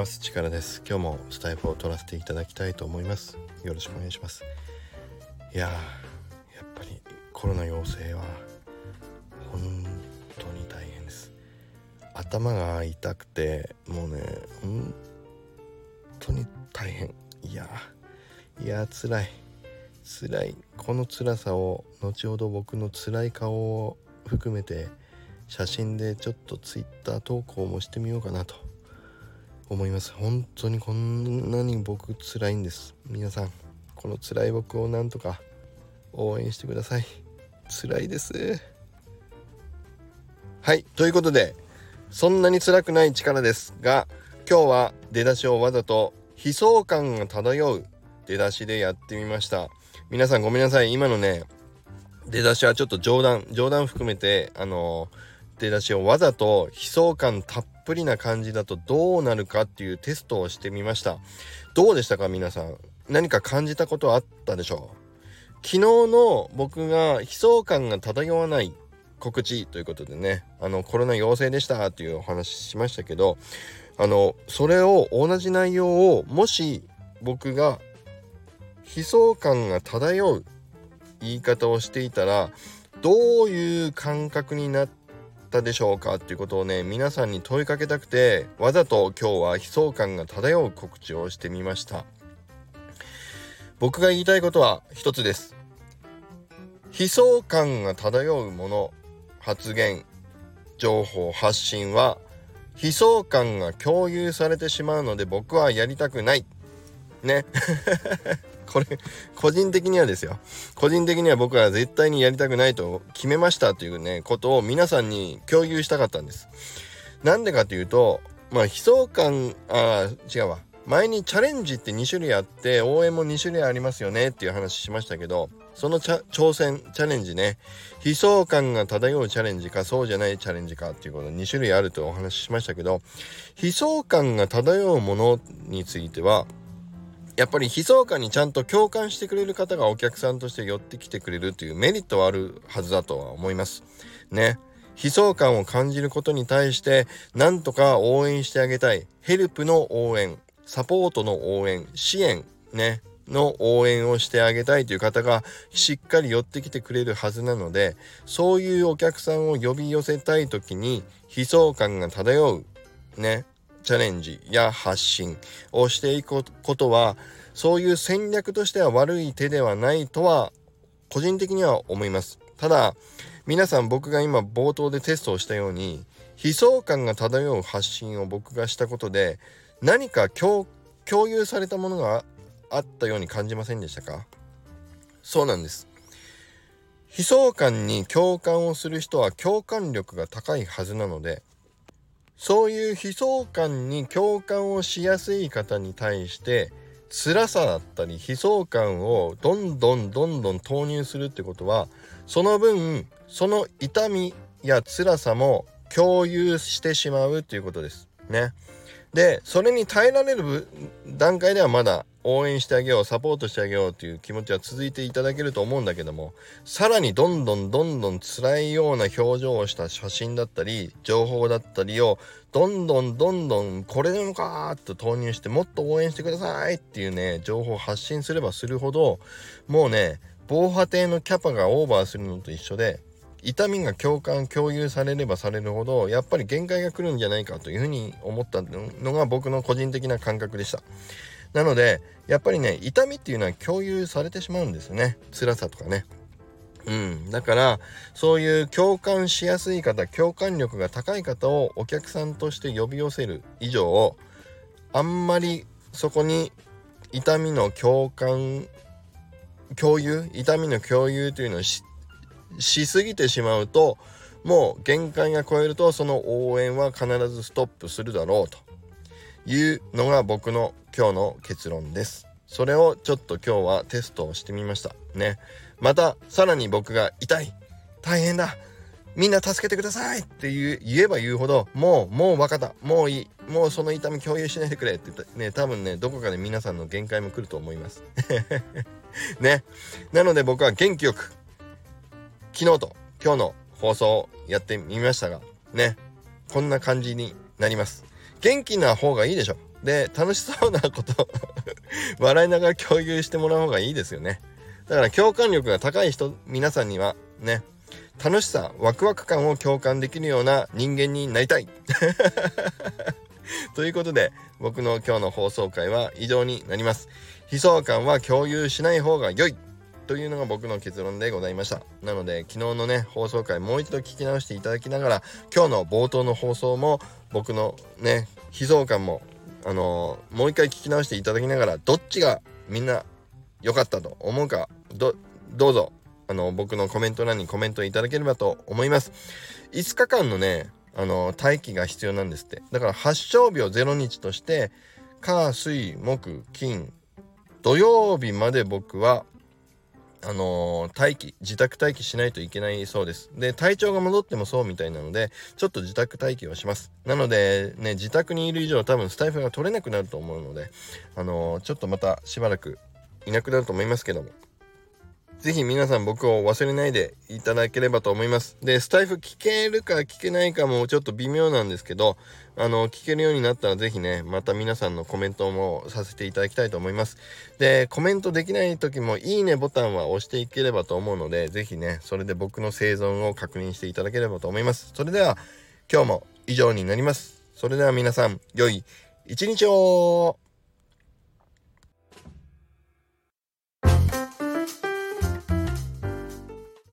ます。力です。今日もスタイフを取らせていただきたいと思います。よろしくお願いします。いややっぱりコロナ陽性は本当に大変です。頭が痛くてもうね本当に大変。いやいや辛い。辛い。この辛さを後ほど僕の辛い顔を含めて写真でちょっと Twitter 投稿もしてみようかなと。思います。本当にこんなに僕辛いんです。皆さんこの辛い僕をなんとか応援してください。辛いです。はいということでそんなに辛くない力ですが今日は出だしをわざと悲壮感が漂う出だしでやってみました。皆さんごめんなさい。今のね出だしはちょっと冗談冗談含めてあの出だしをわざと悲壮感たっぷりな感じだとどうなるかっていうテストをしてみました。どうでしたか皆さん？何か感じたことあったでしょう？昨日の僕が悲壮感が漂わない告知ということでねあのコロナ陽性でしたっていうお話しましたけどあのそれを同じ内容をもし僕が悲壮感が漂う言い方をしていたらどういう感覚になったでしょうかっていうことをね皆さんに問いかけたくてわざと今日は悲壮感が漂う告知をしてみました。僕が言いたいことは一つです。悲壮感が漂うもの発言情報発信は悲壮感が共有されてしまうので僕はやりたくない。ね。これ個人的にはですよ。個人的には僕は絶対にやりたくないと決めましたというねことを皆さんに共有したかったんです。なんでかというとまあ悲壮感あ違うわ。前にチャレンジって2種類あって応援も2種類ありますよねっていう話しましたけどその挑戦チャレンジね。悲壮感が漂うチャレンジかそうじゃないチャレンジかっていうこと2種類あるとお話ししましたけど悲壮感が漂うものについてはやっぱり悲壮感にちゃんと共感してくれる方がお客さんとして寄ってきてくれるというメリットはあるはずだとは思います。ね。悲壮感を感じることに対してなんとか応援してあげたい。ヘルプの応援。サポートの応援。支援。ね。の応援をしてあげたいという方がしっかり寄ってきてくれるはずなのでそういうお客さんを呼び寄せたい時に悲壮感が漂う。ね。チャレンジや発信をしていくことはそういう戦略としては悪い手ではないとは個人的には思います。ただ皆さん僕が今冒頭でテストをしたように悲壮感が漂う発信を僕がしたことで何か共有されたものがあったように感じませんでしたか？そうなんです。悲壮感に共感をする人は共感力が高いはずなのでそういう悲壮感に共感をしやすい方に対して辛さだったり悲壮感をどんどんどんどん投入するってことはその分その痛みや辛さも共有してしまうということですね。でそれに耐えられる段階ではまだ応援してあげようサポートしてあげようという気持ちは続いていただけると思うんだけどもさらにどんどんどんどん辛いような表情をした写真だったり情報だったりをどんどんどんどんこれでもかーっと投入してもっと応援してくださいっていうね情報を発信すればするほどもうね防波堤のキャパがオーバーするのと一緒で痛みが共感共有されればされるほどやっぱり限界が来るんじゃないかというふうに思ったのが僕の個人的な感覚でした。なのでやっぱりね痛みっていうのは共有されてしまうんですよね。辛さとかね。うん。だからそういう共感しやすい方共感力が高い方をお客さんとして呼び寄せる以上あんまりそこに痛みの共感共有痛みの共有というのをししすぎてしまうともう限界が超えるとその応援は必ずストップするだろうと。いうのが僕の今日の結論です。それをちょっと今日はテストをしてみました。ね。またさらに僕が痛い。大変だ。みんな助けてくださいって言えば言うほどもうもう分かった。もういい。もうその痛み共有しないでくれってった。ね多分ねどこかで皆さんの限界も来ると思います。ね。なので僕は元気よく昨日と今日の放送をやってみましたがね。こんな感じになります。元気な方がいいでしょ。で楽しそうなこと 笑いながら共有してもらう方がいいですよね。だから共感力が高い人皆さんにはね楽しさワクワク感を共感できるような人間になりたい。ということで僕の今日の放送回は以上になります。悲壮感は共有しない方が良い。というのが僕の結論でございました。なので昨日のね放送回もう一度聞き直していただきながら今日の冒頭の放送も僕のね悲壮感もあのー、もう一回聞き直していただきながらどっちがみんな良かったと思うかどうぞあの僕のコメント欄にコメントいただければと思います。5日間のねあの待機が必要なんですって。だから発症日を0日として火水木金土曜日まで僕はあのー、待機自宅待機しないといけないそうです。で体調が戻ってもそうみたいなのでちょっと自宅待機をします。なのでね自宅にいる以上多分スタイフが取れなくなると思うのであのー、ちょっとまたしばらくいなくなると思いますけども。ぜひ皆さん僕を忘れないでいただければと思います。で、スタイフ聞けるか聞けないかもちょっと微妙なんですけど、あの、聞けるようになったらぜひね、また皆さんのコメントもさせていただきたいと思います。で、コメントできない時もいいねボタンは押していければと思うので、ぜひね、それで僕の生存を確認していただければと思います。それでは、今日も以上になります。それでは皆さん、良い一日を